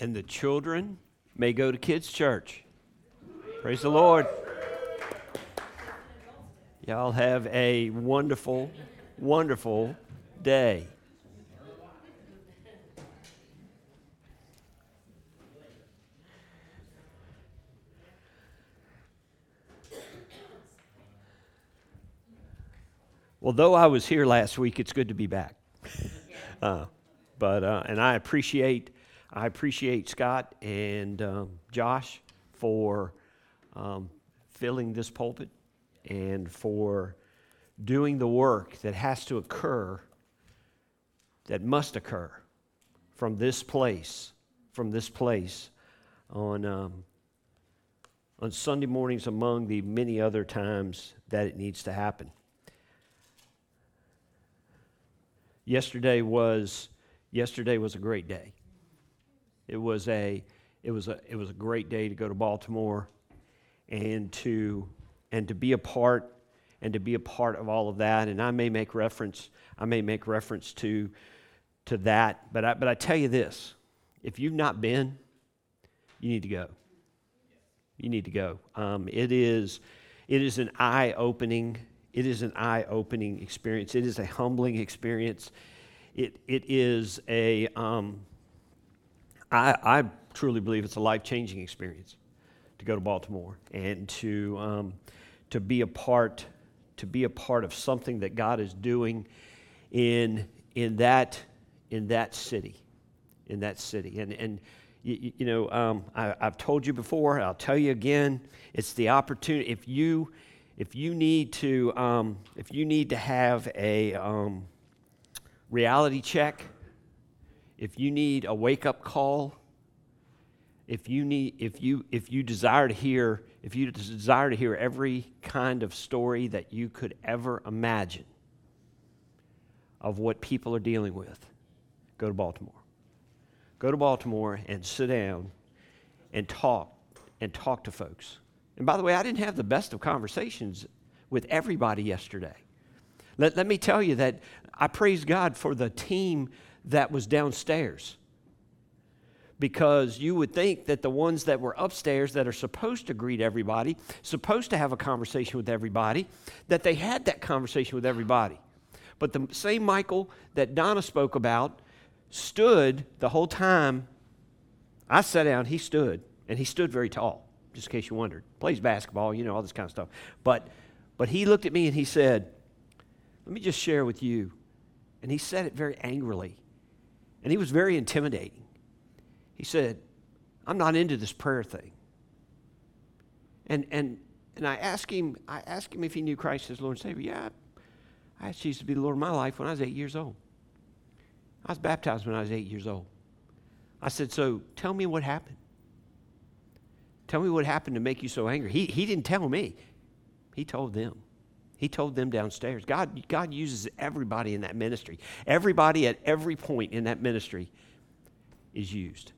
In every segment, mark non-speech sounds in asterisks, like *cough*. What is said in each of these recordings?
and the children may go to kids' church. Praise the Lord. Y'all have a wonderful, wonderful day. Well, though I was here last week, it's good to be back. *laughs* Uh, but uh, and I appreciate I appreciate Scott and um, Josh for um, filling this pulpit and for doing the work that has to occur, that must occur from this place, from this place on um, on Sunday mornings among the many other times that it needs to happen. Yesterday was yesterday was a great day. It was a it was a it was a great day to go to Baltimore and to and to be a part and to be a part of all of that. And I may make reference I may make reference to to that, but I, but I tell you this: if you've not been, you need to go. You need to go. Um, it is it is an eye opening it is an eye opening experience. It is a humbling experience. It, it is a, um, I, I truly believe it's a life changing experience to go to Baltimore and to, um, to be a part to be a part of something that God is doing in, in, that, in that city. In that city. And, and you, you know, um, I, have told you before, I'll tell you again, it's the opportunity. If you, if you need to, um, if you need to have a um, reality check, if you need a wake up call, if you need, if you, if you desire to hear, if you desire to hear every kind of story that you could ever imagine of what people are dealing with, go to Baltimore. Go to Baltimore and sit down and talk and talk to folks. And by the way, I didn't have the best of conversations with everybody yesterday. Let, let me tell you that I praise God for the team that was downstairs. Because you would think that the ones that were upstairs that are supposed to greet everybody, supposed to have a conversation with everybody, that they had that conversation with everybody. But the same Michael that Donna spoke about stood the whole time. I sat down, he stood, and he stood very tall just in case you wondered. Plays basketball, you know, all this kind of stuff. But, but he looked at me and he said, Let me just share with you. And he said it very angrily. And he was very intimidating. He said, I'm not into this prayer thing. And, and, and I asked him, I asked him if he knew Christ as Lord and Savior. Yeah, I asked Jesus to be the Lord of my life when I was eight years old. I was baptized when I was eight years old. I said, So tell me what happened. Tell me what happened to make you so angry. He, he didn't tell me, he told them. He told them downstairs. God, God uses everybody in that ministry. Everybody at every point in that ministry is used.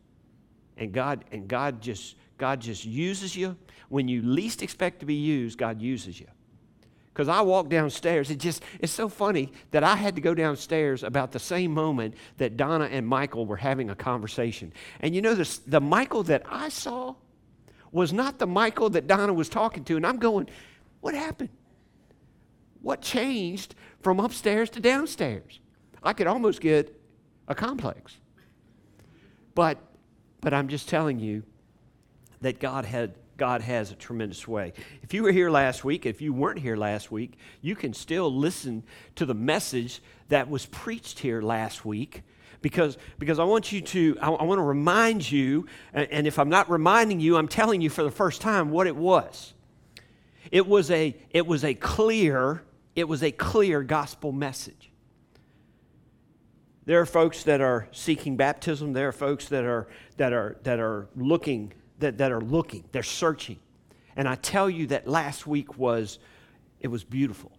And God, and God just God just uses you. When you least expect to be used, God uses you. Because I walked downstairs, it just it's so funny that I had to go downstairs about the same moment that Donna and Michael were having a conversation. And you know this the Michael that I saw was not the Michael that Donna was talking to. And I'm going, what happened? What changed from upstairs to downstairs? I could almost get a complex. But, but I'm just telling you that God had God has a tremendous way. If you were here last week, if you weren't here last week, you can still listen to the message that was preached here last week because, because I want you to, I, I want to remind you, and, and if I'm not reminding you, I'm telling you for the first time what it was. It was a, it was a clear, it was a clear gospel message. There are folks that are seeking baptism. There are folks that are, that are, that are looking, that, that are looking, they're searching. And I tell you that last week was, it was beautiful.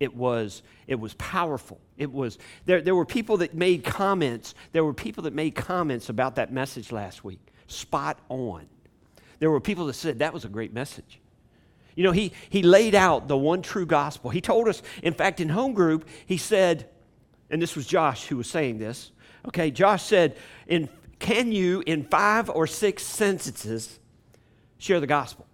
It was, it was powerful. It was, there, there were people that made comments. There were people that made comments about that message last week. Spot on. There were people that said that was a great message. You know, he, he laid out the one true gospel. He told us, in fact, in home group, he said, and this was Josh who was saying this. Okay, Josh said, in can you, in five or six sentences, share the gospel?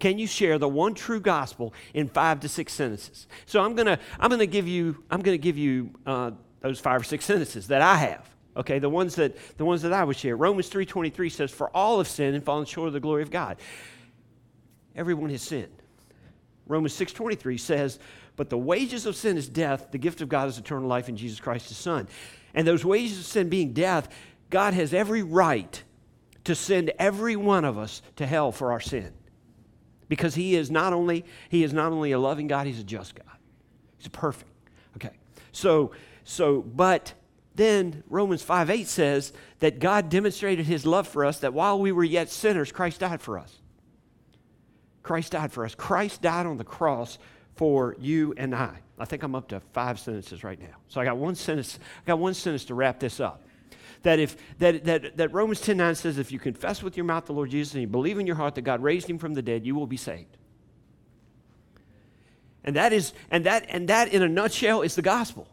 Can you share the one true gospel in five to six sentences? So I'm gonna I'm gonna give you I'm gonna give you uh, those five or six sentences that I have. Okay, the ones that the ones that I would share. Romans three twenty three says, "For all have sinned and fallen short of the glory of God." Everyone has sinned. Romans six twenty three says, "But the wages of sin is death; the gift of God is eternal life in Jesus Christ, His Son." And those wages of sin being death, God has every right to send every one of us to hell for our sin because he is not only he is not only a loving God, he's a just God. He's perfect. Okay. So so but then Romans 5 8 says that God demonstrated his love for us that while we were yet sinners, Christ died for us. Christ died for us. Christ died on the cross for you and I. I think I'm up to five sentences right now. So I got one sentence, I got one sentence to wrap this up that if that, that, that Romans 10 9 says, if you confess with your mouth the Lord Jesus and you believe in your heart that God raised him from the dead, you will be saved. And that is, and that, and that in a nutshell is the gospel.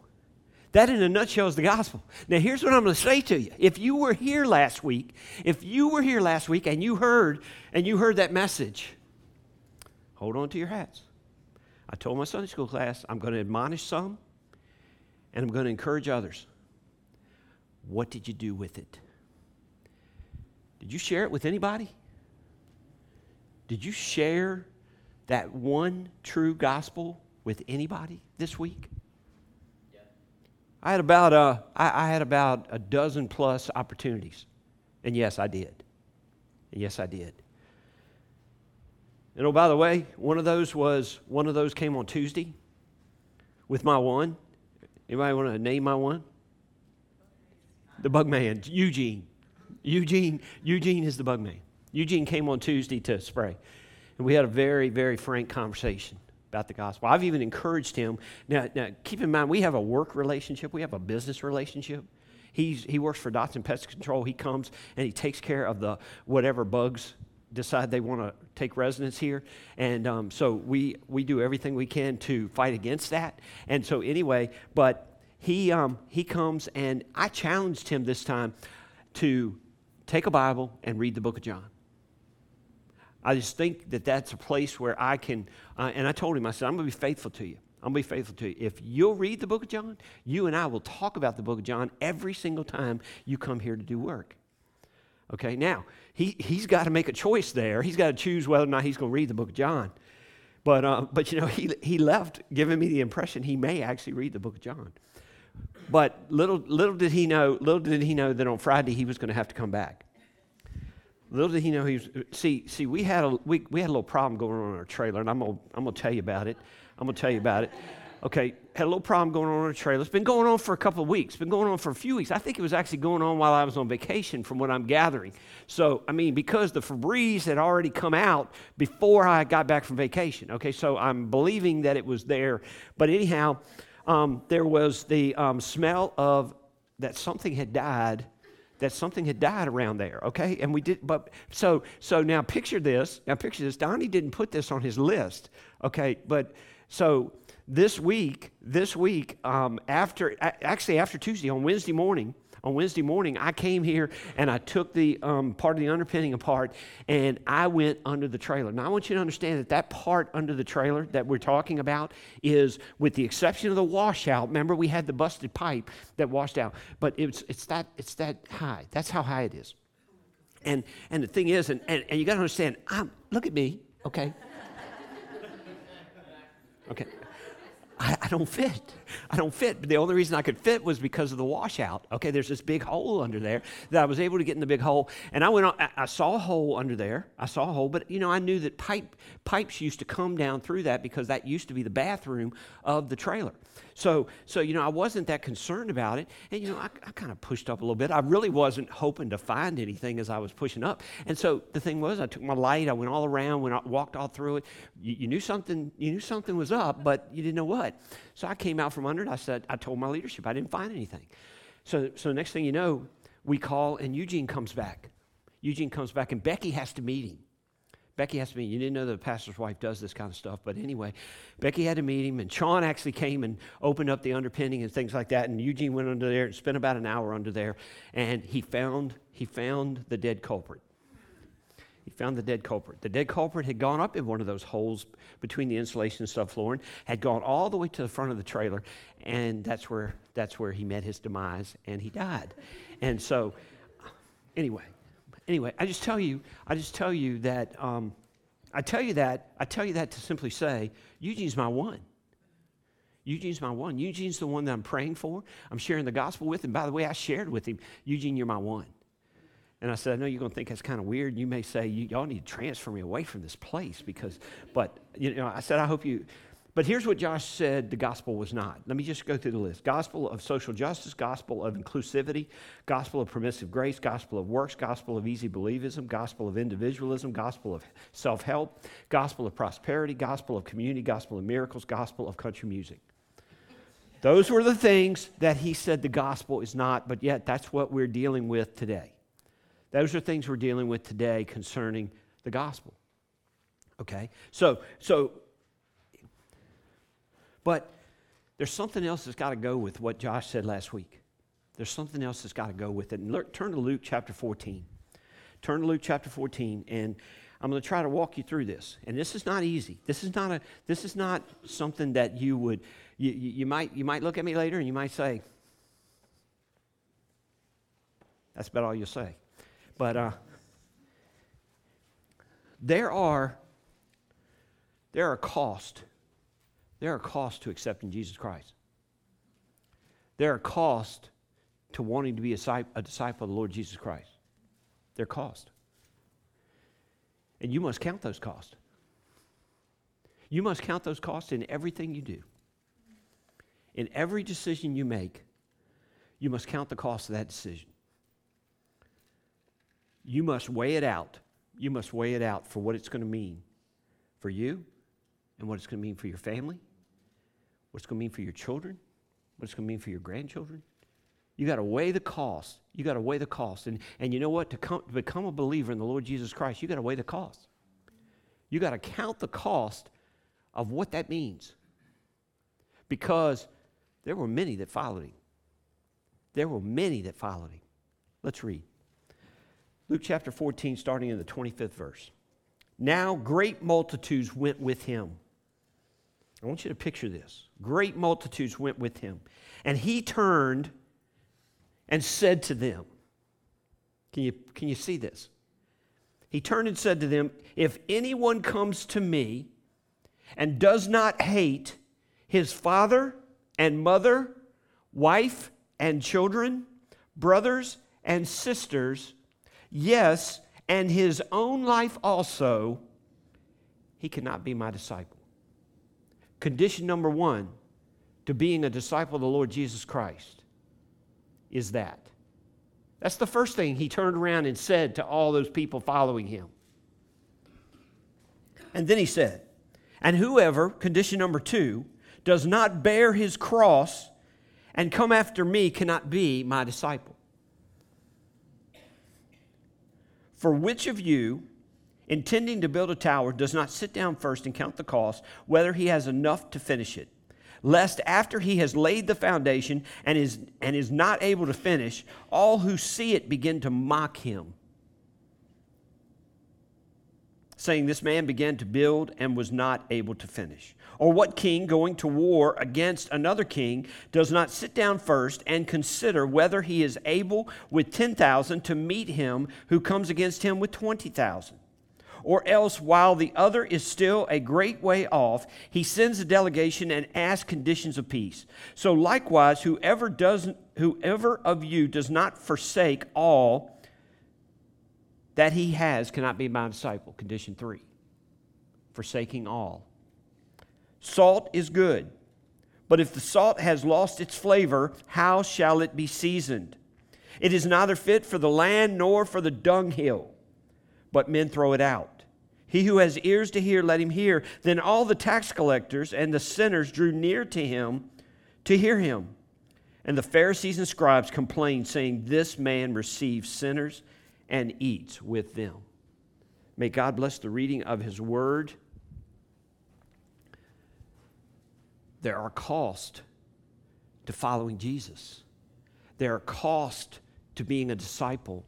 That in a nutshell is the gospel. Now here's what I'm going to say to you. If you were here last week, if you were here last week and you heard and you heard that message, hold on to your hats. I told my Sunday school class I'm going to admonish some and I'm going to encourage others. What did you do with it? Did you share it with anybody? Did you share that one true gospel with anybody this week? Yeah. I had about a, uh, I, I had about a dozen plus opportunities, and yes, I did. And yes, I did. And oh, by the way, one of those was one of those came on Tuesday with my one. Anybody want to name my one? the bug man, Eugene. Eugene, Eugene is the bug man. Eugene came on Tuesday to spray. And we had a very, very frank conversation about the gospel. I've even encouraged him. Now, now keep in mind, we have a work relationship, we have a business relationship. He's, he works for Dotson Pest Control. He comes and he takes care of the whatever bugs decide they want to take residence here. And um, so we, we do everything we can to fight against that. And so, anyway, but he, um, he comes and I challenged him this time to take a Bible and read the book of John. I just think that that's a place where I can, uh, and I told him, I said, I'm going to be faithful to you. I'm going to be faithful to you. If you'll read the book of John, you and I will talk about the book of John every single time you come here to do work. Okay, now, he, he's got to make a choice there. He's got to choose whether or not he's going to read the book of John. But, uh, but you know, he, he left giving me the impression he may actually read the book of John. But little, little did he know, little did he know that on Friday he was going to have to come back. Little did he know he was. See, see, we had a we, we had a little problem going on in our trailer, and I'm gonna I'm gonna tell you about it. I'm gonna tell you about it. Okay, had a little problem going on in our trailer. It's been going on for a couple of weeks. Been going on for a few weeks. I think it was actually going on while I was on vacation, from what I'm gathering. So, I mean, because the Febreze had already come out before I got back from vacation. Okay, so I'm believing that it was there. But anyhow, um, there was the um, smell of that something had died that something had died around there okay and we did but so so now picture this now picture this donnie didn't put this on his list okay but so this week this week um, after actually after tuesday on wednesday morning on Wednesday morning, I came here and I took the um, part of the underpinning apart and I went under the trailer. Now, I want you to understand that that part under the trailer that we're talking about is, with the exception of the washout, remember we had the busted pipe that washed out, but it's, it's, that, it's that high. That's how high it is. And, and the thing is, and, and, and you got to understand, I'm, look at me, okay? *laughs* Okay. I, I, don't fit. *laughs* I don't fit. But the only reason I could fit was because of the washout. Okay, there's this big hole under there that I was able to get in the big hole. And I went on, I, I saw a hole under there. I saw a hole, but you know, I knew that pipe, pipes used to come down through that because that used to be the bathroom of the trailer. So, so you know, I wasn't that concerned about it. And, you know, I, I kind of pushed up a little bit. I really wasn't hoping to find anything as I was pushing up. And so the thing was, I took my light, I went all around, went, walked all through it. You, you knew something, you knew something was up, but you didn't know what. So I came out from under it. I said, I told my leadership I didn't find anything. So, so next thing you know, we call and Eugene comes back. Eugene comes back and Becky has to meet him. Becky has to meet. Him. You didn't know that the pastor's wife does this kind of stuff, but anyway, Becky had to meet him, and Sean actually came and opened up the underpinning and things like that. And Eugene went under there and spent about an hour under there, and he found he found the dead culprit. He found the dead culprit. The dead culprit had gone up in one of those holes between the insulation and subflooring, had gone all the way to the front of the trailer, and that's where that's where he met his demise, and he died. And so, anyway, anyway, I just tell you, I just tell you that, um, I tell you that, I tell you that to simply say, Eugene's my one. Eugene's my one. Eugene's the one that I'm praying for. I'm sharing the gospel with. And by the way, I shared with him, Eugene, you're my one. And I said, I know you're going to think that's kind of weird. You may say, y'all need to transfer me away from this place because, but, you know, I said, I hope you, but here's what Josh said the gospel was not. Let me just go through the list gospel of social justice, gospel of inclusivity, gospel of permissive grace, gospel of works, gospel of easy believism, gospel of individualism, gospel of self help, gospel of prosperity, gospel of community, gospel of miracles, gospel of country music. Those were the things that he said the gospel is not, but yet that's what we're dealing with today. Those are things we're dealing with today concerning the gospel. Okay? So, so but there's something else that's got to go with what Josh said last week. There's something else that's got to go with it. And look, turn to Luke chapter 14. Turn to Luke chapter 14, and I'm going to try to walk you through this. And this is not easy. This is not a. This is not something that you would. You, you, you might you might look at me later and you might say, "That's about all you'll say." But uh, there are there are costs there are costs to accepting Jesus Christ. There are costs to wanting to be a disciple of the Lord Jesus Christ. There are costs. And you must count those costs. You must count those costs in everything you do. In every decision you make, you must count the cost of that decision. You must weigh it out. You must weigh it out for what it's going to mean for you and what it's going to mean for your family what it's going to mean for your children, what it's going to mean for your grandchildren. You got to weigh the cost. You got to weigh the cost. And, and you know what? To, come, to become a believer in the Lord Jesus Christ, you got to weigh the cost. You got to count the cost of what that means. Because there were many that followed him. There were many that followed him. Let's read. Luke chapter 14, starting in the 25th verse. Now great multitudes went with him I want you to picture this. Great multitudes went with him. And he turned and said to them, Can you, can you see this? He turned and said to them, If anyone comes to me and does not hate his father and mother, wife and children, brothers and sisters, yes, and his own life also, he cannot be my disciple. Condition number one to being a disciple of the Lord Jesus Christ is that. That's the first thing he turned around and said to all those people following him. And then he said, And whoever, condition number two, does not bear his cross and come after me cannot be my disciple. For which of you, intending to build a tower, does not sit down first and count the cost, whether he has enough to finish it, lest after he has laid the foundation and is, and is not able to finish, all who see it begin to mock him, saying, This man began to build and was not able to finish. Or what king going to war against another king does not sit down first and consider whether he is able with 10,000 to meet him who comes against him with 20,000? or else while the other is still a great way off, he sends a delegation and asks conditions of peace. So likewise, whoever does whoever of you does not forsake all that he has cannot be my disciple. Condition three. Forsaking all. Salt is good, but if the salt has lost its flavor, how shall it be seasoned? It is neither fit for the land nor for the dunghill, but men throw it out. He who has ears to hear, let him hear. Then all the tax collectors and the sinners drew near to him to hear him. And the Pharisees and scribes complained, saying, This man receives sinners and eat with them. May God bless the reading of his word. There are costs to following Jesus. There are costs to being a disciple.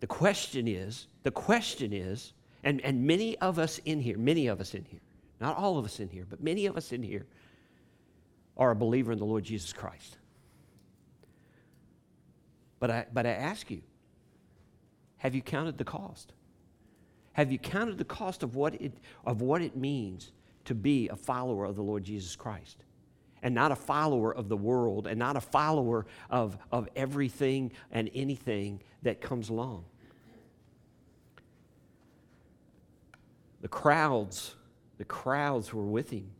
The question is, the question is, and, and many of us in here, many of us in here, not all of us in here, but many of us in here are a believer in the Lord Jesus Christ. But I, but I ask you, have you counted the cost? Have you counted the cost of what it, of what it means to be a follower of the Lord Jesus Christ? And not a follower of the world, and not a follower of, of everything and anything that comes along. The crowds, the crowds were with him.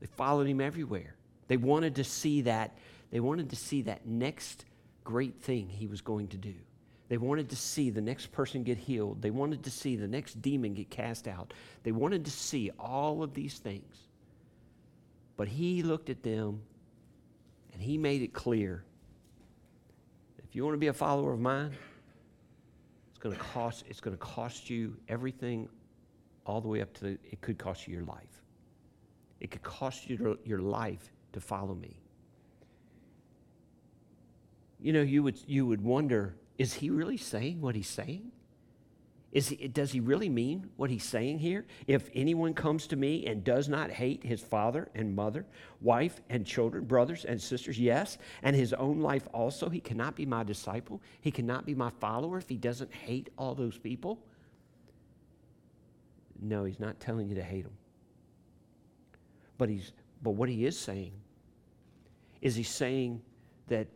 They followed him everywhere. They wanted to see that, they wanted to see that next great thing he was going to do. They wanted to see the next person get healed. They wanted to see the next demon get cast out. They wanted to see all of these things. But he looked at them and he made it clear if you want to be a follower of mine, it's going to cost, it's going to cost you everything all the way up to the, it could cost you your life. It could cost you your life to follow me. You know, you would, you would wonder is he really saying what he's saying? Is he, does he really mean what he's saying here? If anyone comes to me and does not hate his father and mother, wife and children, brothers and sisters, yes, and his own life also, he cannot be my disciple. He cannot be my follower if he doesn't hate all those people. No, he's not telling you to hate them. But, he's, but what he is saying is he's saying that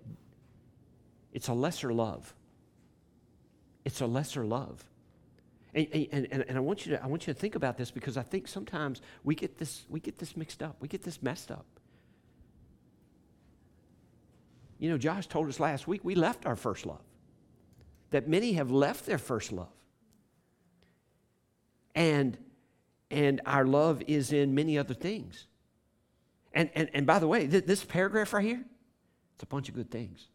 it's a lesser love. It's a lesser love. And, and, and, and, I, want you to, I want you to think about this because I think sometimes we get, this, we get this mixed up. We get this messed up. You know, Josh told us last week we left our first love, that many have left their first love. And, and our love is in many other things. And, and, and by the way, th- this paragraph right here, it's a bunch of good things.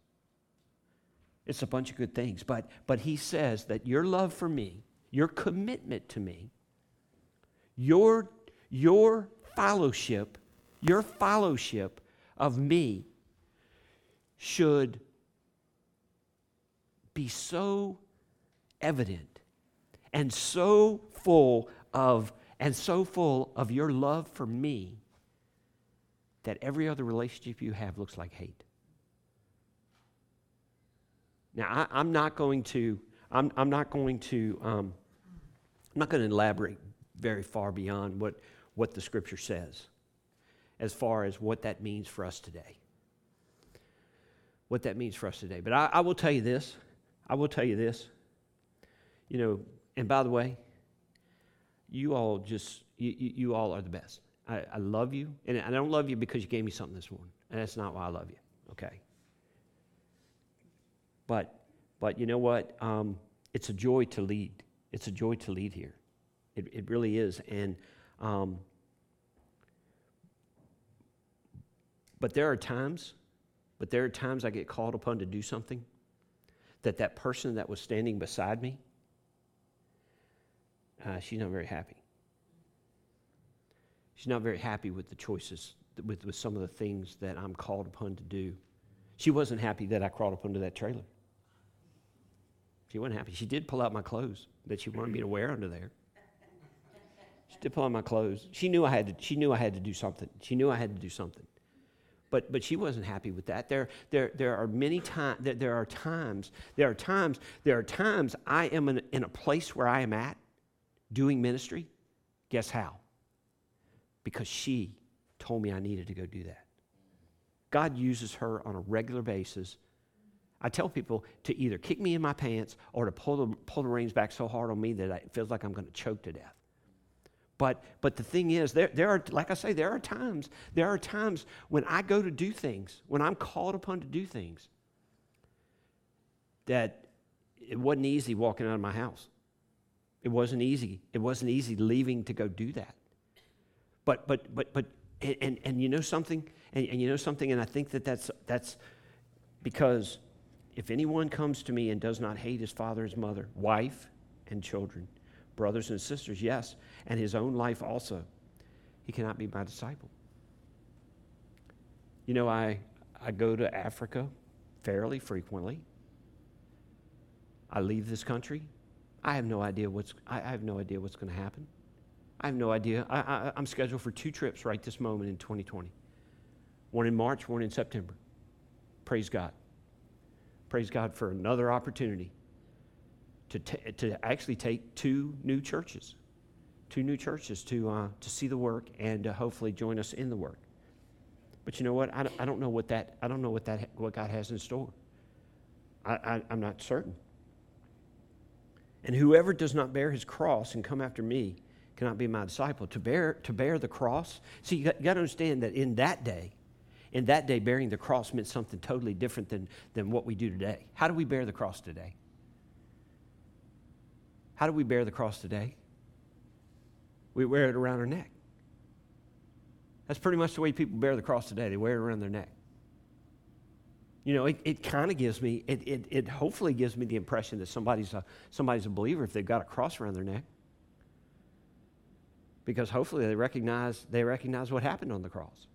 It's a bunch of good things. But, but he says that your love for me, your commitment to me, your, your fellowship, your fellowship of me should be so evident and so full of and so full of your love for me that every other relationship you have looks like hate. Now, I, am not going to, I'm, I'm not going to, um, I'm not going to elaborate very far beyond what, what the scripture says as far as what that means for us today. What that means for us today. But I, I will tell you this. I will tell you this. You know, and by the way, you all just, you, you all are the best. I, I love you. And I don't love you because you gave me something this morning. And that's not why I love you, okay? But, but you know what? Um, it's a joy to lead. It's a joy to lead here. It, it really is. And, um, but there are times, but there are times I get called upon to do something that that person that was standing beside me, uh, she's not very happy. She's not very happy with the choices, with, with some of the things that I'm called upon to do. She wasn't happy that I crawled up under that trailer. She wasn't happy. She did pull out my clothes that she wanted me to wear under there. She did pull out my clothes. She knew I had to, she knew I had to do something. She knew I had to do something. But, but she wasn't happy with that. There, there, there are many times, there, there are times, there are times, there are times I am in, in a place where I am at doing ministry. Guess how? because she told me I needed to go do that. God uses her on a regular basis. I tell people to either kick me in my pants or to pull the, pull the reins back so hard on me that it feels like I'm going to choke to death. But, but the thing is, there, there are, like I say, there are times, there are times when I go to do things, when I'm called upon to do things, that it wasn't easy walking out of my house. It wasn't easy. It wasn't easy leaving to go do that. But, but, but, but, and, and you know something? And, and you know something? And I think that that's, that's because if anyone comes to me and does not hate his father, his mother, wife, and children, brothers and sisters, yes, and his own life also, he cannot be my disciple. You know, I, I go to Africa fairly frequently. I leave this country. I have no idea what's, I, I have no idea what's going to happen. I have no idea. I, I, I'm scheduled for two trips right this moment in 2020 one in March, one in September. Praise God. Praise God for another opportunity to, t- to actually take two new churches, two new churches to, uh, to see the work and to hopefully join us in the work. But you know what? I don't, I don't know what that, I don't know what that, what God has in store. I, I, I'm not certain. And whoever does not bear his cross and come after me cannot be my disciple. To bear, to bear the cross, see, you got, you got to understand that in that day, in that day, bearing the cross meant something totally different than, than what we do today. How do we bear the cross today? How do we bear the cross today? We wear it around our neck. That's pretty much the way people bear the cross today. They wear it around their neck. You know, it, it kind of gives me, it, it, it hopefully gives me the impression that somebody's a, somebody's a believer if they've got a cross around their neck. Because hopefully they recognize, they recognize what happened on the cross.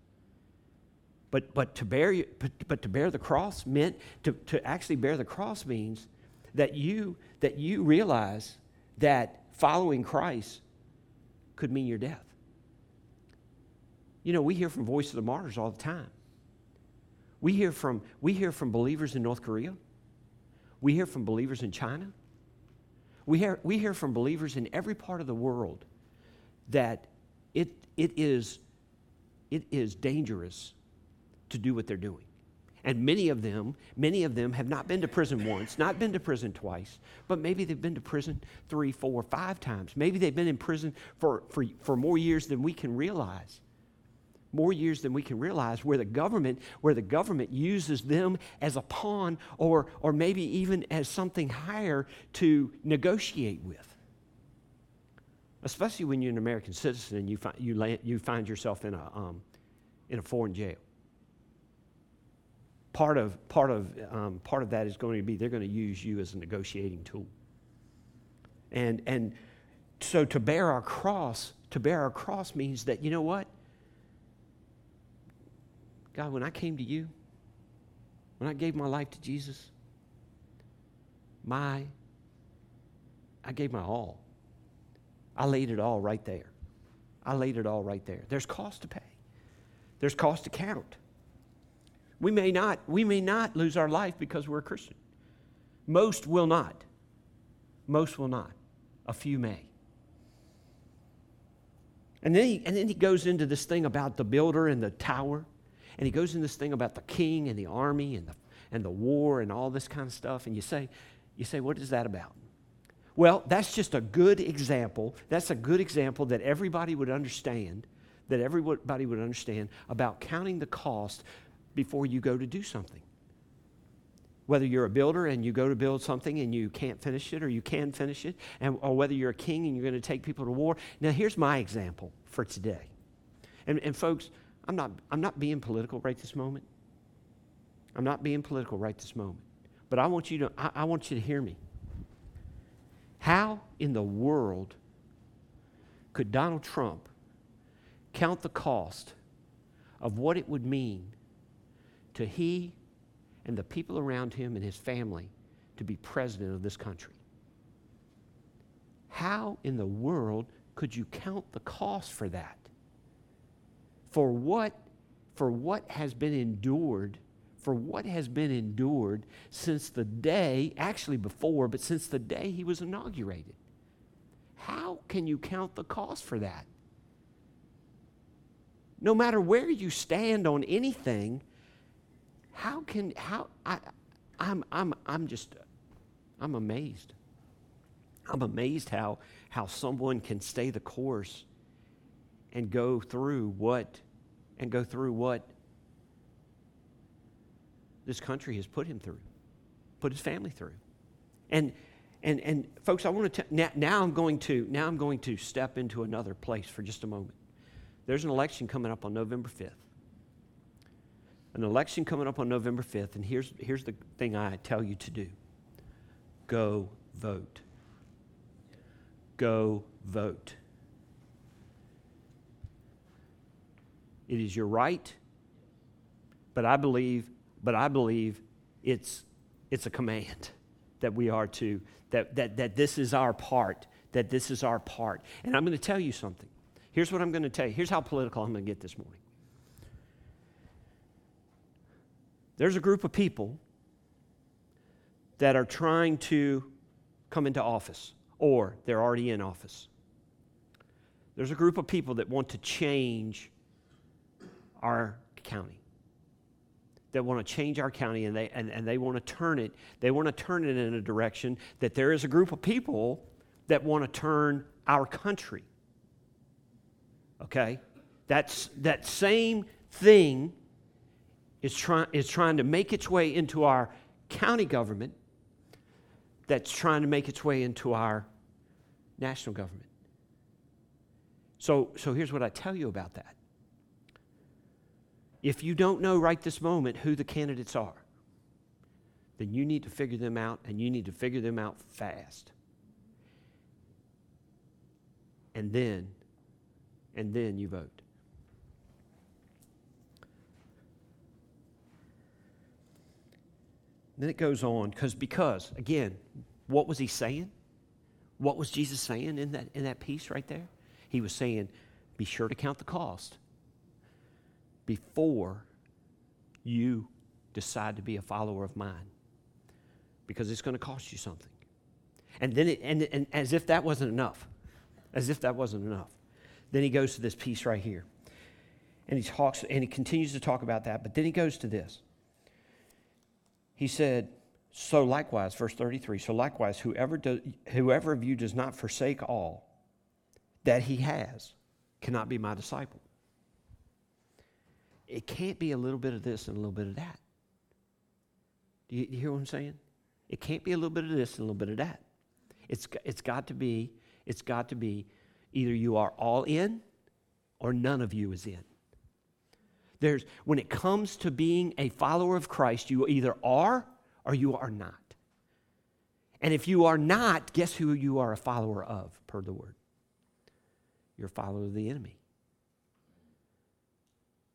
But, but, to bear, but, but to bear the cross meant, to, to actually bear the cross means that you, that you realize that following Christ could mean your death. You know, we hear from Voice of the Martyrs all the time. We hear from, we hear from believers in North Korea. We hear from believers in China. We hear, we hear from believers in every part of the world that it, it, is, it is dangerous to do what they're doing. And many of them, many of them have not been to prison once, not been to prison twice, but maybe they've been to prison three, four, five times. Maybe they've been in prison for, for, for more years than we can realize. More years than we can realize, where the government, where the government uses them as a pawn or, or maybe even as something higher to negotiate with. Especially when you're an American citizen and you find, you, land, you find yourself in a, um, in a foreign jail part of, part, of, um, part of that is going to be they're going to use you as a negotiating tool. And, and so to bear our cross, to bear our cross means that, you know what? God, when I came to you, when I gave my life to Jesus, my, I gave my all. I laid it all right there. I laid it all right there. There's cost to pay. There's cost to count. We may not, we may not lose our life because we're a Christian. Most will not. Most will not. A few may. And then, he, and then he goes into this thing about the builder and the tower. And he goes into this thing about the king and the army and the, and the war and all this kind of stuff. And you say, you say, what is that about? Well, that's just a good example. That's a good example that everybody would understand, that everybody would understand about counting the cost before you go to do something. Whether you're a builder and you go to build something and you can't finish it or you can finish it, and, or whether you're a king and you're going to take people to war. Now, here's my example for today. And, and folks, I'm not, I'm not being political right this moment. I'm not being political right this moment. But I want you to, I, I want you to hear me. How in the world could Donald Trump count the cost of what it would mean to he and the people around him and his family to be president of this country. How in the world could you count the cost for that? For what, for what has been endured, for what has been endured since the day, actually before, but since the day he was inaugurated. How can you count the cost for that? No matter where you stand on anything, how can, how, I, I'm, I'm, I'm just, I'm amazed. I'm amazed how, how someone can stay the course and go through what, and go through what this country has put him through, put his family through. And, and, and folks, I want to, now, now I'm going to, now I'm going to step into another place for just a moment. There's an election coming up on November 5th an election coming up on November 5th, and here's, here's the thing I tell you to do go vote. go vote. It is your right, but I believe, but I believe it's, it's a command that we are to, that, that, that this is our part, that this is our part. And I'm going to tell you something. Here's what I'm going to tell you. Here's how political I'm going to get this morning. There's a group of people that are trying to come into office, or they're already in office. There's a group of people that want to change our county that want to change our county and they, and, and they want to turn it they want to turn it in a direction that there is a group of people that want to turn our country okay that's that same thing is, try, is trying to make its way into our county government that's trying to make its way into our national government so so here's what i tell you about that if you don't know right this moment who the candidates are, then you need to figure them out and you need to figure them out fast. And then, and then you vote. Then it goes on because because again, what was he saying? What was Jesus saying in that in that piece right there? He was saying, be sure to count the cost before you decide to be a follower of mine because it's going to cost you something. And then, it, and, and as if that wasn't enough, as if that wasn't enough, then he goes to this piece right here. And he talks, and he continues to talk about that, but then he goes to this. He said, So likewise, verse 33, so likewise, whoever, do, whoever of you does not forsake all that he has cannot be my disciple it can't be a little bit of this and a little bit of that. Do you, you hear what I'm saying? It can't be a little bit of this and a little bit of that. It's, it's got to be, it's got to be either you are all in or none of you is in. There's, when it comes to being a follower of Christ, you either are or you are not. And if you are not, guess who you are a follower of, per the word? You're a follower of the enemy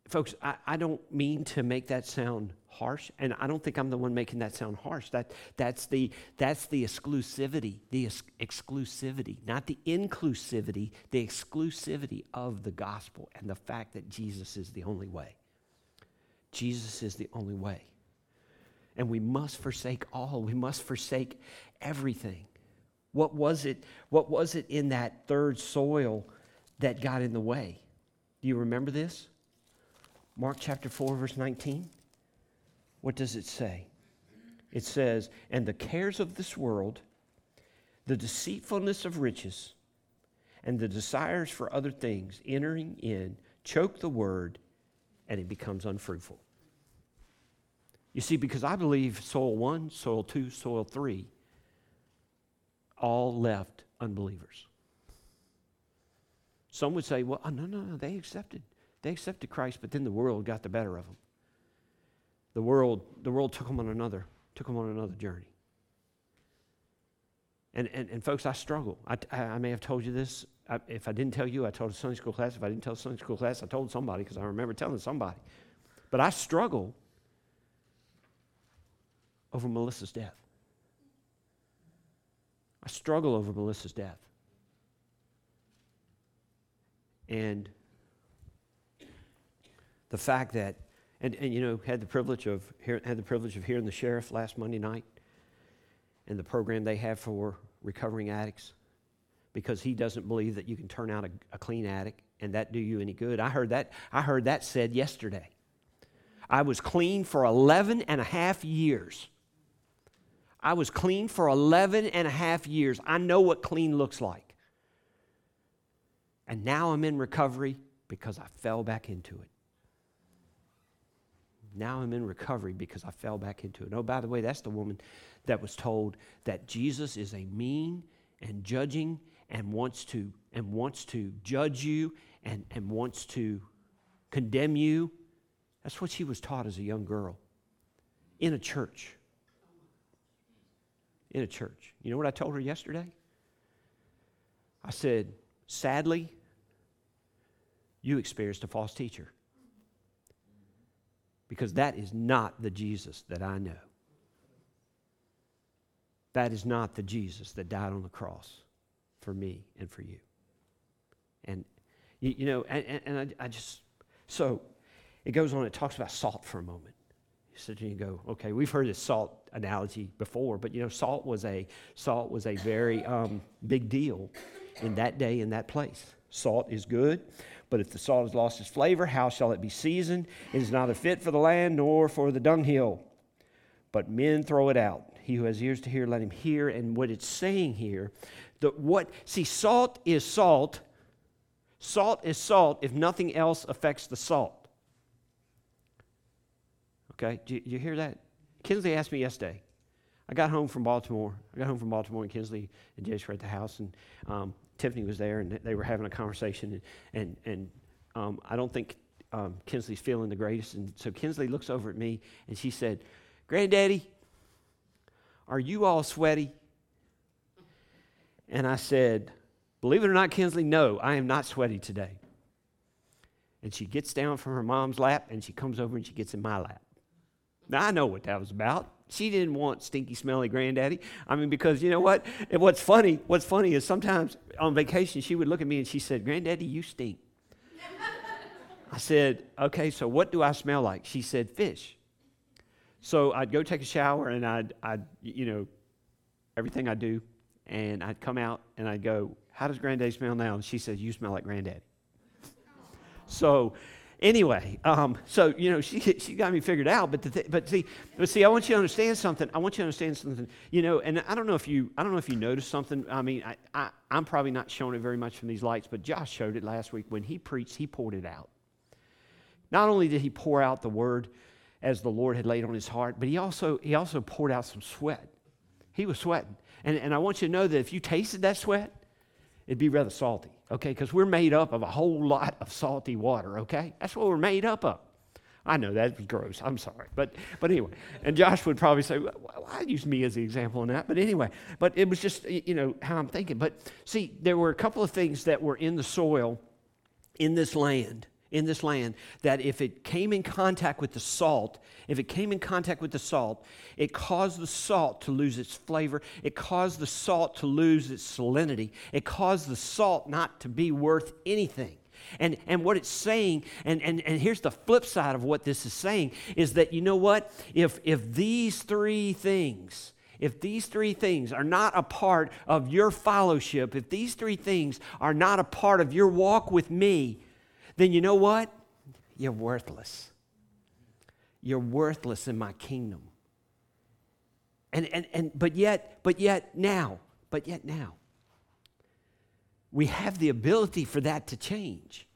folks, I, I, don't mean to make that sound harsh, and I don't think I'm the one making that sound harsh. That, that's, the, that's the exclusivity, the ex- exclusivity, not the inclusivity, the exclusivity of the gospel and the fact that Jesus is the only way. Jesus is the only way. And we must forsake all, we must forsake everything. What was it? What was it in that third soil that got in the way? Do you remember this? Mark chapter 4, verse 19. What does it say? It says, And the cares of this world, the deceitfulness of riches, and the desires for other things entering in choke the word, and it becomes unfruitful. You see, because I believe soil one, soil two, soil three all left unbelievers. Some would say, well, uh, no, no, no, they accepted. They accepted Christ, but then the world got the better of them. The world, the world took them on another, took them on another journey. And, and, and folks, I struggle. I, I may have told you this. I, if I didn't tell you, I told a Sunday school class. If I didn't tell a Sunday school class, I told somebody because I remember telling somebody. But I struggle over Melissa's death. I struggle over Melissa's death. And the fact that, and, and you know, had the privilege of hear, had the privilege of hearing the sheriff last Monday night, and the program they have for recovering addicts, because he doesn't believe that you can turn out a, a clean addict and that do you any good. I heard that. I heard that said yesterday. I was clean for 11 and a half years. I was clean for 11 and a half years. I know what clean looks like. And now I'm in recovery because I fell back into it. Now I'm in recovery because I fell back into it. Oh, by the way, that's the woman that was told that Jesus is a mean and judging and wants to and wants to judge you and, and wants to condemn you. That's what she was taught as a young girl in a church. In a church. You know what I told her yesterday? I said, sadly, you experienced a false teacher. Because that is not the Jesus that I know. That is not the Jesus that died on the cross for me and for you. And, you, you know, and, and I, I, just, so it goes on, it talks about salt for a moment. And you go, okay, we've heard this salt analogy before, but you know, salt was a, salt was a very um, big deal in that day, in that place. Salt is good, but if the salt has lost its flavor, how shall it be seasoned? It is neither fit for the land nor for the dunghill. But men throw it out. He who has ears to hear, let him hear. And what it's saying here, that what see, salt is salt. Salt is salt if nothing else affects the salt. Okay, do you, you hear that? Kinsley asked me yesterday. I got home from Baltimore. I got home from Baltimore, and Kinsley and Jace were at the house, and um, Tiffany was there, and they were having a conversation. And, and, and um, I don't think um, Kinsley's feeling the greatest. And so Kinsley looks over at me, and she said, Granddaddy, are you all sweaty? And I said, Believe it or not, Kinsley, no, I am not sweaty today. And she gets down from her mom's lap and she comes over and she gets in my lap. Now, I know what that was about. She didn't want stinky, smelly granddaddy. I mean, because you know what? And what's funny, what's funny is sometimes on vacation she would look at me and she said, Granddaddy, you stink. *laughs* I said, Okay, so what do I smell like? She said, Fish. So I'd go take a shower and I'd, I'd you know, everything I do, and I'd come out and I'd go, How does Granddaddy smell now? And she said, You smell like Granddaddy. So Anyway, um, so you know she *laughs* she got me figured out, but th- but see but see I want you to understand something. I want you to understand something. You know, and I don't know if you I don't know if you noticed something. I mean, I, I I'm probably not showing it very much from these lights, but Josh showed it last week when he preached. He poured it out. Not only did he pour out the word as the Lord had laid on his heart, but he also he also poured out some sweat. He was sweating, and and I want you to know that if you tasted that sweat, it'd be rather salty okay? Because we're made up of a whole lot of salty water, okay? That's what we're made up of. I know that was gross. I'm sorry. But, but anyway, and Josh would probably say, well, I use me as the example in that. But anyway, but it was just, you know, how I'm thinking. But see, there were a couple of things that were in the soil in this land in this land that if it came in contact with the salt, if it came in contact with the salt, it caused the salt to lose its flavor. It caused the salt to lose its salinity. It caused the salt not to be worth anything. And, and what it's saying, and, and, and here's the flip side of what this is saying, is that you know what? If, if these three things, if these three things are not a part of your fellowship, if these three things are not a part of your walk with me, then you know what? You're worthless. You're worthless in my kingdom. And, and, and but yet, but yet now, but yet now, we have the ability for that to change.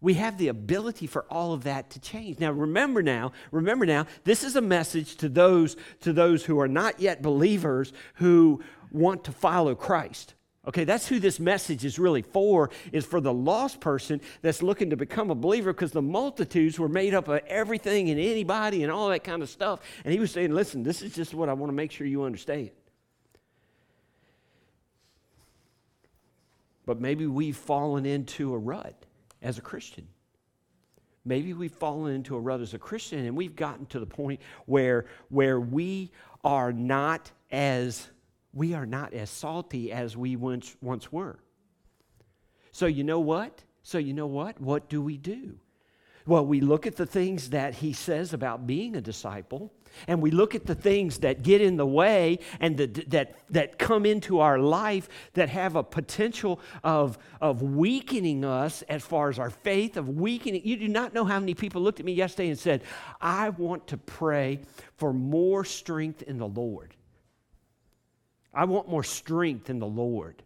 We have the ability for all of that to change. Now remember now, remember now, this is a message to those to those who are not yet believers who want to follow Christ. Okay, that's who this message is really for, is for the lost person that's looking to become a believer because the multitudes were made up of everything and anybody and all that kind of stuff. And he was saying, listen, this is just what I want to make sure you understand. But maybe we've fallen into a rut as a Christian. Maybe we've fallen into a rut as a Christian and we've gotten to the point where, where we are not as we are not as salty as we once, once were. So, you know what? So, you know what? What do we do? Well, we look at the things that he says about being a disciple, and we look at the things that get in the way and that, that, that come into our life that have a potential of, of weakening us as far as our faith, of weakening. You do not know how many people looked at me yesterday and said, I want to pray for more strength in the Lord. I want more strength in the Lord.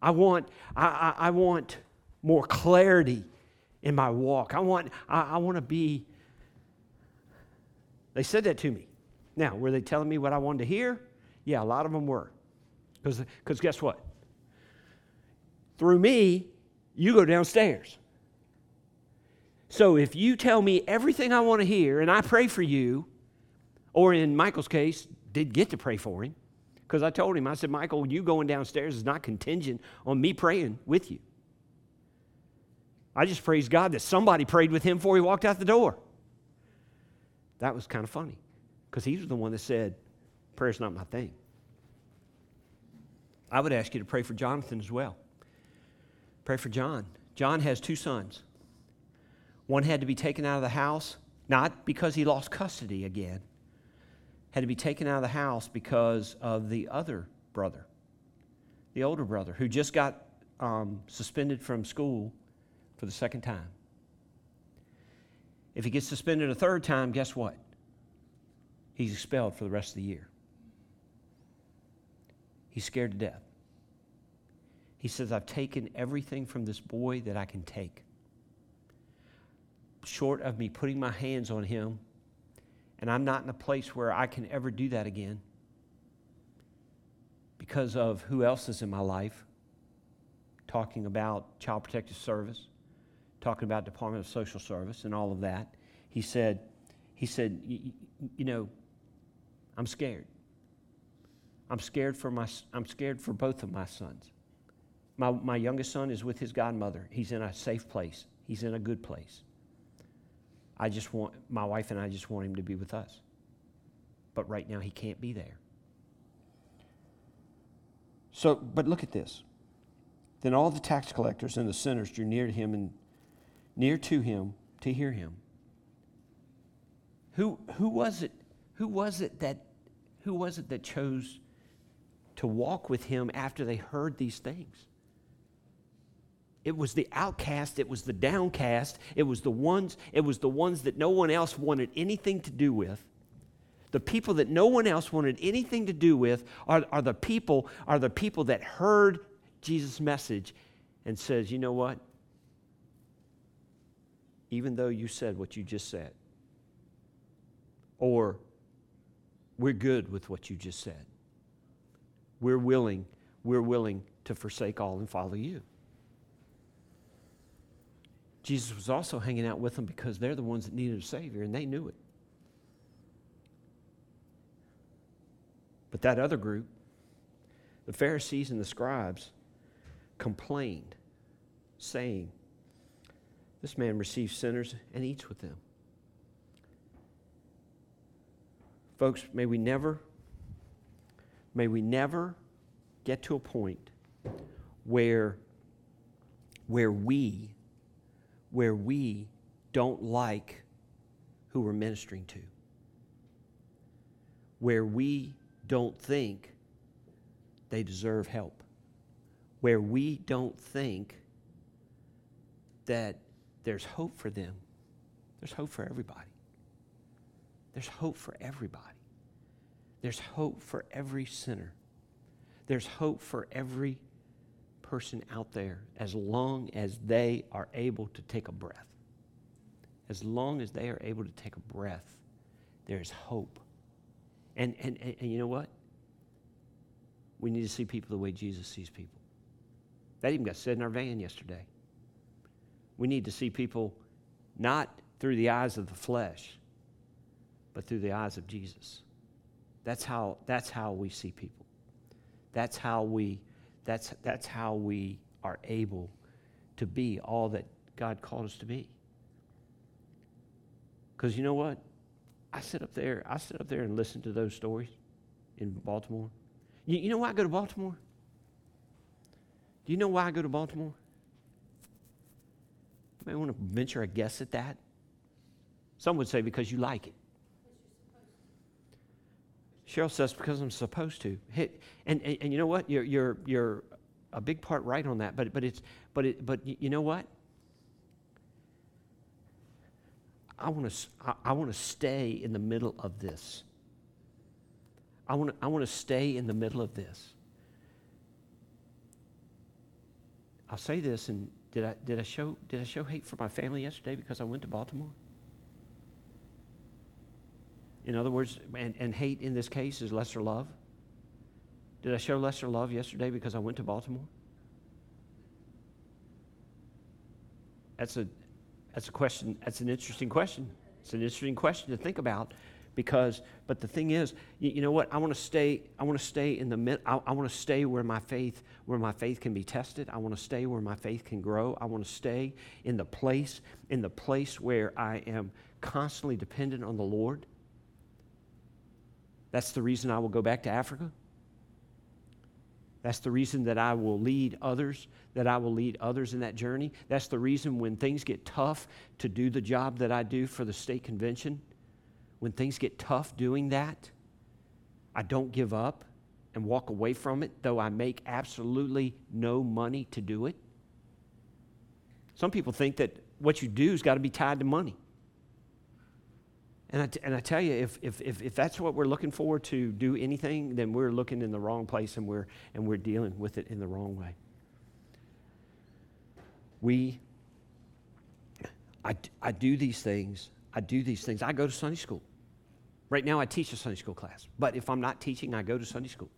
I want, I, I, I want more clarity in my walk. I want, I, I want to be. They said that to me. Now, were they telling me what I wanted to hear? Yeah, a lot of them were. Because guess what? Through me, you go downstairs. So if you tell me everything I want to hear and I pray for you, or in Michael's case, did get to pray for him, Because I told him, I said, Michael, you going downstairs is not contingent on me praying with you. I just praised God that somebody prayed with him before he walked out the door. That was kind of funny because he was the one that said, Prayer's not my thing. I would ask you to pray for Jonathan as well. Pray for John. John has two sons. One had to be taken out of the house, not because he lost custody again, had to be taken out of the house because of the other brother, the older brother, who just got um, suspended from school for the second time. If he gets suspended a third time, guess what? He's expelled for the rest of the year. He's scared to death. He says, I've taken everything from this boy that I can take. Short of me putting my hands on him, and I'm not in a place where I can ever do that again because of who else is in my life. Talking about Child Protective Service, talking about Department of Social Service, and all of that. He said, he said, you know, I'm scared. I'm scared for my I'm scared for both of my sons. My, my youngest son is with his godmother. He's in a safe place. He's in a good place. I just want my wife and I just want him to be with us. But right now he can't be there. So, but look at this. Then all the tax collectors and the sinners drew near to him and near to him to hear him. Who, who was it? Who was it that who was it that chose to walk with him after they heard these things. It was the outcast, it was the downcast, it was the ones, it was the ones that no one else wanted anything to do with. The people that no one else wanted anything to do with are, are the people are the people that heard Jesus' message and says, "You know what? Even though you said what you just said, or we're good with what you just said we're willing, we're willing to forsake all and follow you. Jesus was also hanging out with them because they're the ones that needed a Savior, and they knew it. But that other group, the Pharisees and the scribes, complained, saying, This man receives sinners and eats with them. Folks, may we never May we never get to a point where, where we, where we don't like who we're ministering to. Where we don't think they deserve help. Where we don't think that there's hope for them. There's hope for everybody. There's hope for everybody. There's hope for every sinner. There's hope for every person out there as long as they are able to take a breath. As long as they are able to take a breath, there's hope. And, and, and, and you know what? We need to see people the way Jesus sees people. That even got said in our van yesterday. We need to see people not through the eyes of the flesh, but through the eyes of Jesus. That's how, that's how we see people. That's how we, that's, that's how we are able to be all that God called us to be. Because you know what? I sit up there, I sit up there and listen to those stories in Baltimore. You, you know why I go to Baltimore? Do you know why I go to Baltimore? You may want to venture a guess at that. Some would say because you like it. Cheryl says, because I'm supposed to. And, and, and you know what? You're, you're, you're a big part right on that. But, but, it's, but, it, but you know what? I want to I, I want to stay in the middle of this. I want to I want to stay in the middle of this. I'll say this and did I did I show did I show hate for my family yesterday because I went to Baltimore? In other words, and, and hate in this case is lesser love. Did I show lesser love yesterday because I went to Baltimore? That's a, that's a question, that's an interesting question. It's an interesting question to think about because but the thing is you, you know what i want to stay i want to stay in the mid i, I want to stay where my faith where my faith can be tested i want to stay where my faith can grow i want to stay in the place in the place where i am constantly dependent on the lord that's the reason i will go back to africa that's the reason that I will lead others, that I will lead others in that journey. That's the reason when things get tough to do the job that I do for the state convention, when things get tough doing that, I don't give up and walk away from it, though I make absolutely no money to do it. Some people think that what you do has got to be tied to money. And I, t- and I tell you, if, if, if, if that's what we're looking for to do anything, then we're looking in the wrong place and we're, and we're dealing with it in the wrong way. We, I, I do these things. I do these things. I go to Sunday school. Right now, I teach a Sunday school class. But if I'm not teaching, I go to Sunday school.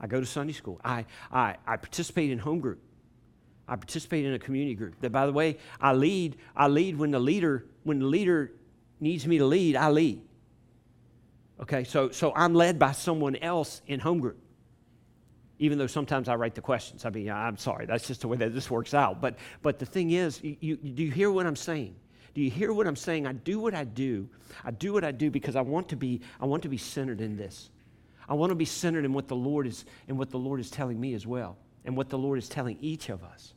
I go to Sunday school. I, I, I participate in home group. I participate in a community group. That, by the way, I lead. I lead when the leader when the leader needs me to lead. I lead. Okay, so so I'm led by someone else in home group. Even though sometimes I write the questions. I mean, I'm sorry. That's just the way that this works out. But but the thing is, you, you do you hear what I'm saying? Do you hear what I'm saying? I do what I do. I do what I do because I want to be, I want to be centered in this. I want to be centered in what the Lord is and what the Lord is telling me as well, and what the Lord is telling each of us.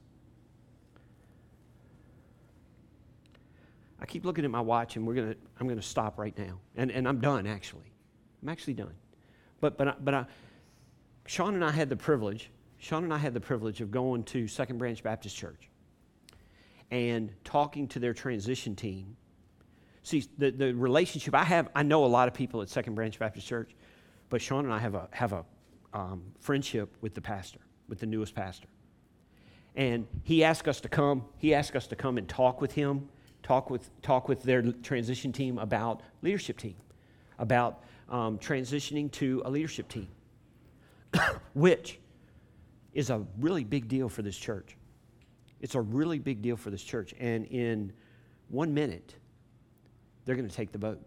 I keep looking at my watch and we're gonna, I'm going to stop right now. And, and I'm done, actually. I'm actually done. But, but, I, but I, Sean and I had the privilege, Sean and I had the privilege of going to Second Branch Baptist Church and talking to their transition team. See, the, the relationship I have, I know a lot of people at Second Branch Baptist Church, but Sean and I have a, have a um, friendship with the pastor, with the newest pastor. And he asked us to come, he asked us to come and talk with him, talk with, talk with their transition team about leadership team, about um, transitioning to a leadership team, *coughs* which is a really big deal for this church. It's a really big deal for this church. And in one minute, they're going to take the vote.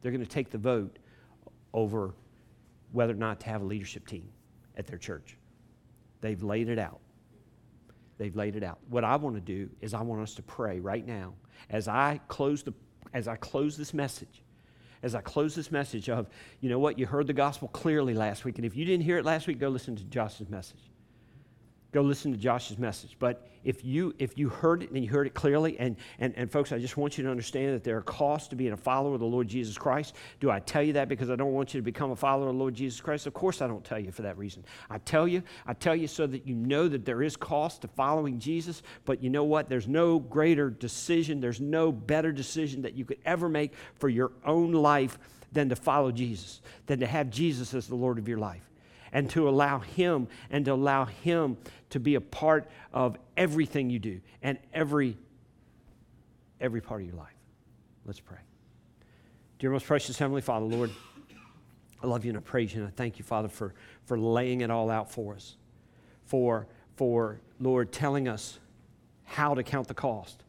They're going to take the vote over whether or not to have a leadership team at their church. They've laid it out. They've laid it out. What I want to do is I want us to pray right now as I close the as I close this message. As I close this message of, you know what, you heard the gospel clearly last week, and if you didn't hear it last week, go listen to Josh's message go listen to Josh's message. But if you if you heard it and you heard it clearly, and, and, and folks, I just want you to understand that there are costs to being a follower of the Lord Jesus Christ. Do I tell you that because I don't want you to become a follower of the Lord Jesus Christ? Of course I don't tell you for that reason. I tell you, I tell you so that you know that there is cost to following Jesus, but you know what? There's no greater decision, there's no better decision that you could ever make for your own life than to follow Jesus, than to have Jesus as the Lord of your life and to allow Him and to allow Him to be a part of everything you do and every, every part of your life. Let's pray. Dear most precious Heavenly Father, Lord, I love you and I praise you and I thank you, Father, for, for laying it all out for us, for, for, Lord, telling us how to count the cost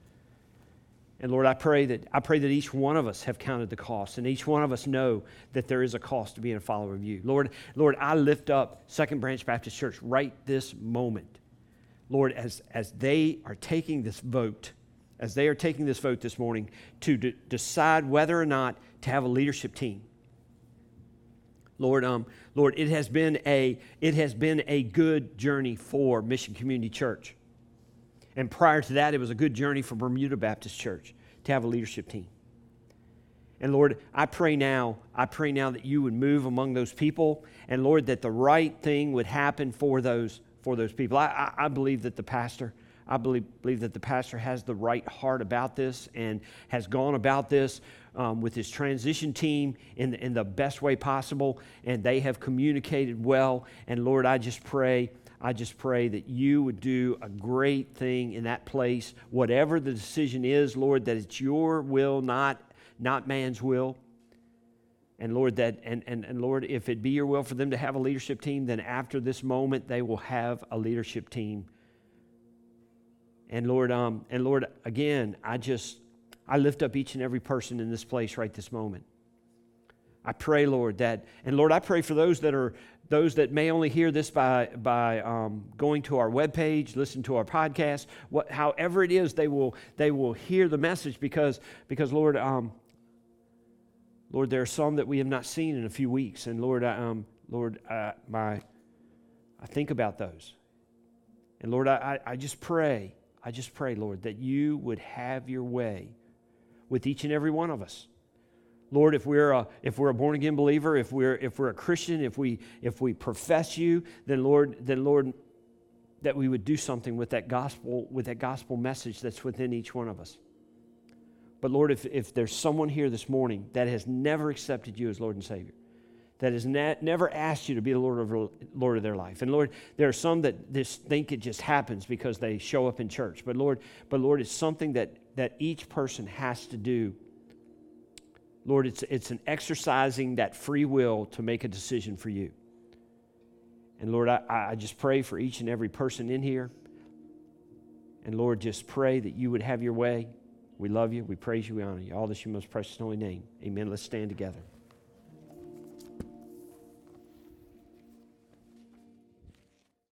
and Lord, I pray that I pray that each one of us have counted the cost, and each one of us know that there is a cost to being a follower of you. Lord, Lord, I lift up Second Branch Baptist Church right this moment. Lord, as, as they are taking this vote, as they are taking this vote this morning to d- decide whether or not to have a leadership team. Lord, um, Lord, it has been a it has been a good journey for Mission Community Church. And prior to that, it was a good journey for Bermuda Baptist Church to have a leadership team. And Lord, I pray now, I pray now that you would move among those people, and Lord, that the right thing would happen for those for those people. I, I, I believe that the pastor, I believe, believe that the pastor has the right heart about this and has gone about this um, with his transition team in in the best way possible, and they have communicated well. And Lord, I just pray I just pray that you would do a great thing in that place. Whatever the decision is, Lord, that it's your will, not, not man's will. And Lord, that and, and, and Lord, if it be your will for them to have a leadership team, then after this moment they will have a leadership team. And Lord, um, and Lord, again, I just I lift up each and every person in this place right this moment. I pray, Lord, that, and Lord, I pray for those that are those that may only hear this by, by um, going to our webpage, listen to our podcast, what, however it is, they will, they will hear the message because, because Lord, um, Lord, there are some that we have not seen in a few weeks. And Lord, I, um, Lord, I, my, I think about those. And Lord, I, I just pray, I just pray, Lord, that you would have your way with each and every one of us. Lord, if we're a, if we're a born again believer, if we're, if we're a Christian, if we, if we profess you, then Lord, then Lord, that we would do something with that gospel, with that gospel message that's within each one of us. But Lord, if, if there's someone here this morning that has never accepted you as Lord and Savior, that has ne- never asked you to be the Lord of, Lord of their life. And Lord, there are some that just think it just happens because they show up in church. But Lord, but Lord, it's something that, that each person has to do Lord, it's, it's an exercising that free will to make a decision for you. And Lord, I, I just pray for each and every person in here. And Lord, just pray that you would have your way. We love you. We praise you. We honor you. All this in your most precious holy name. Amen. Let's stand together.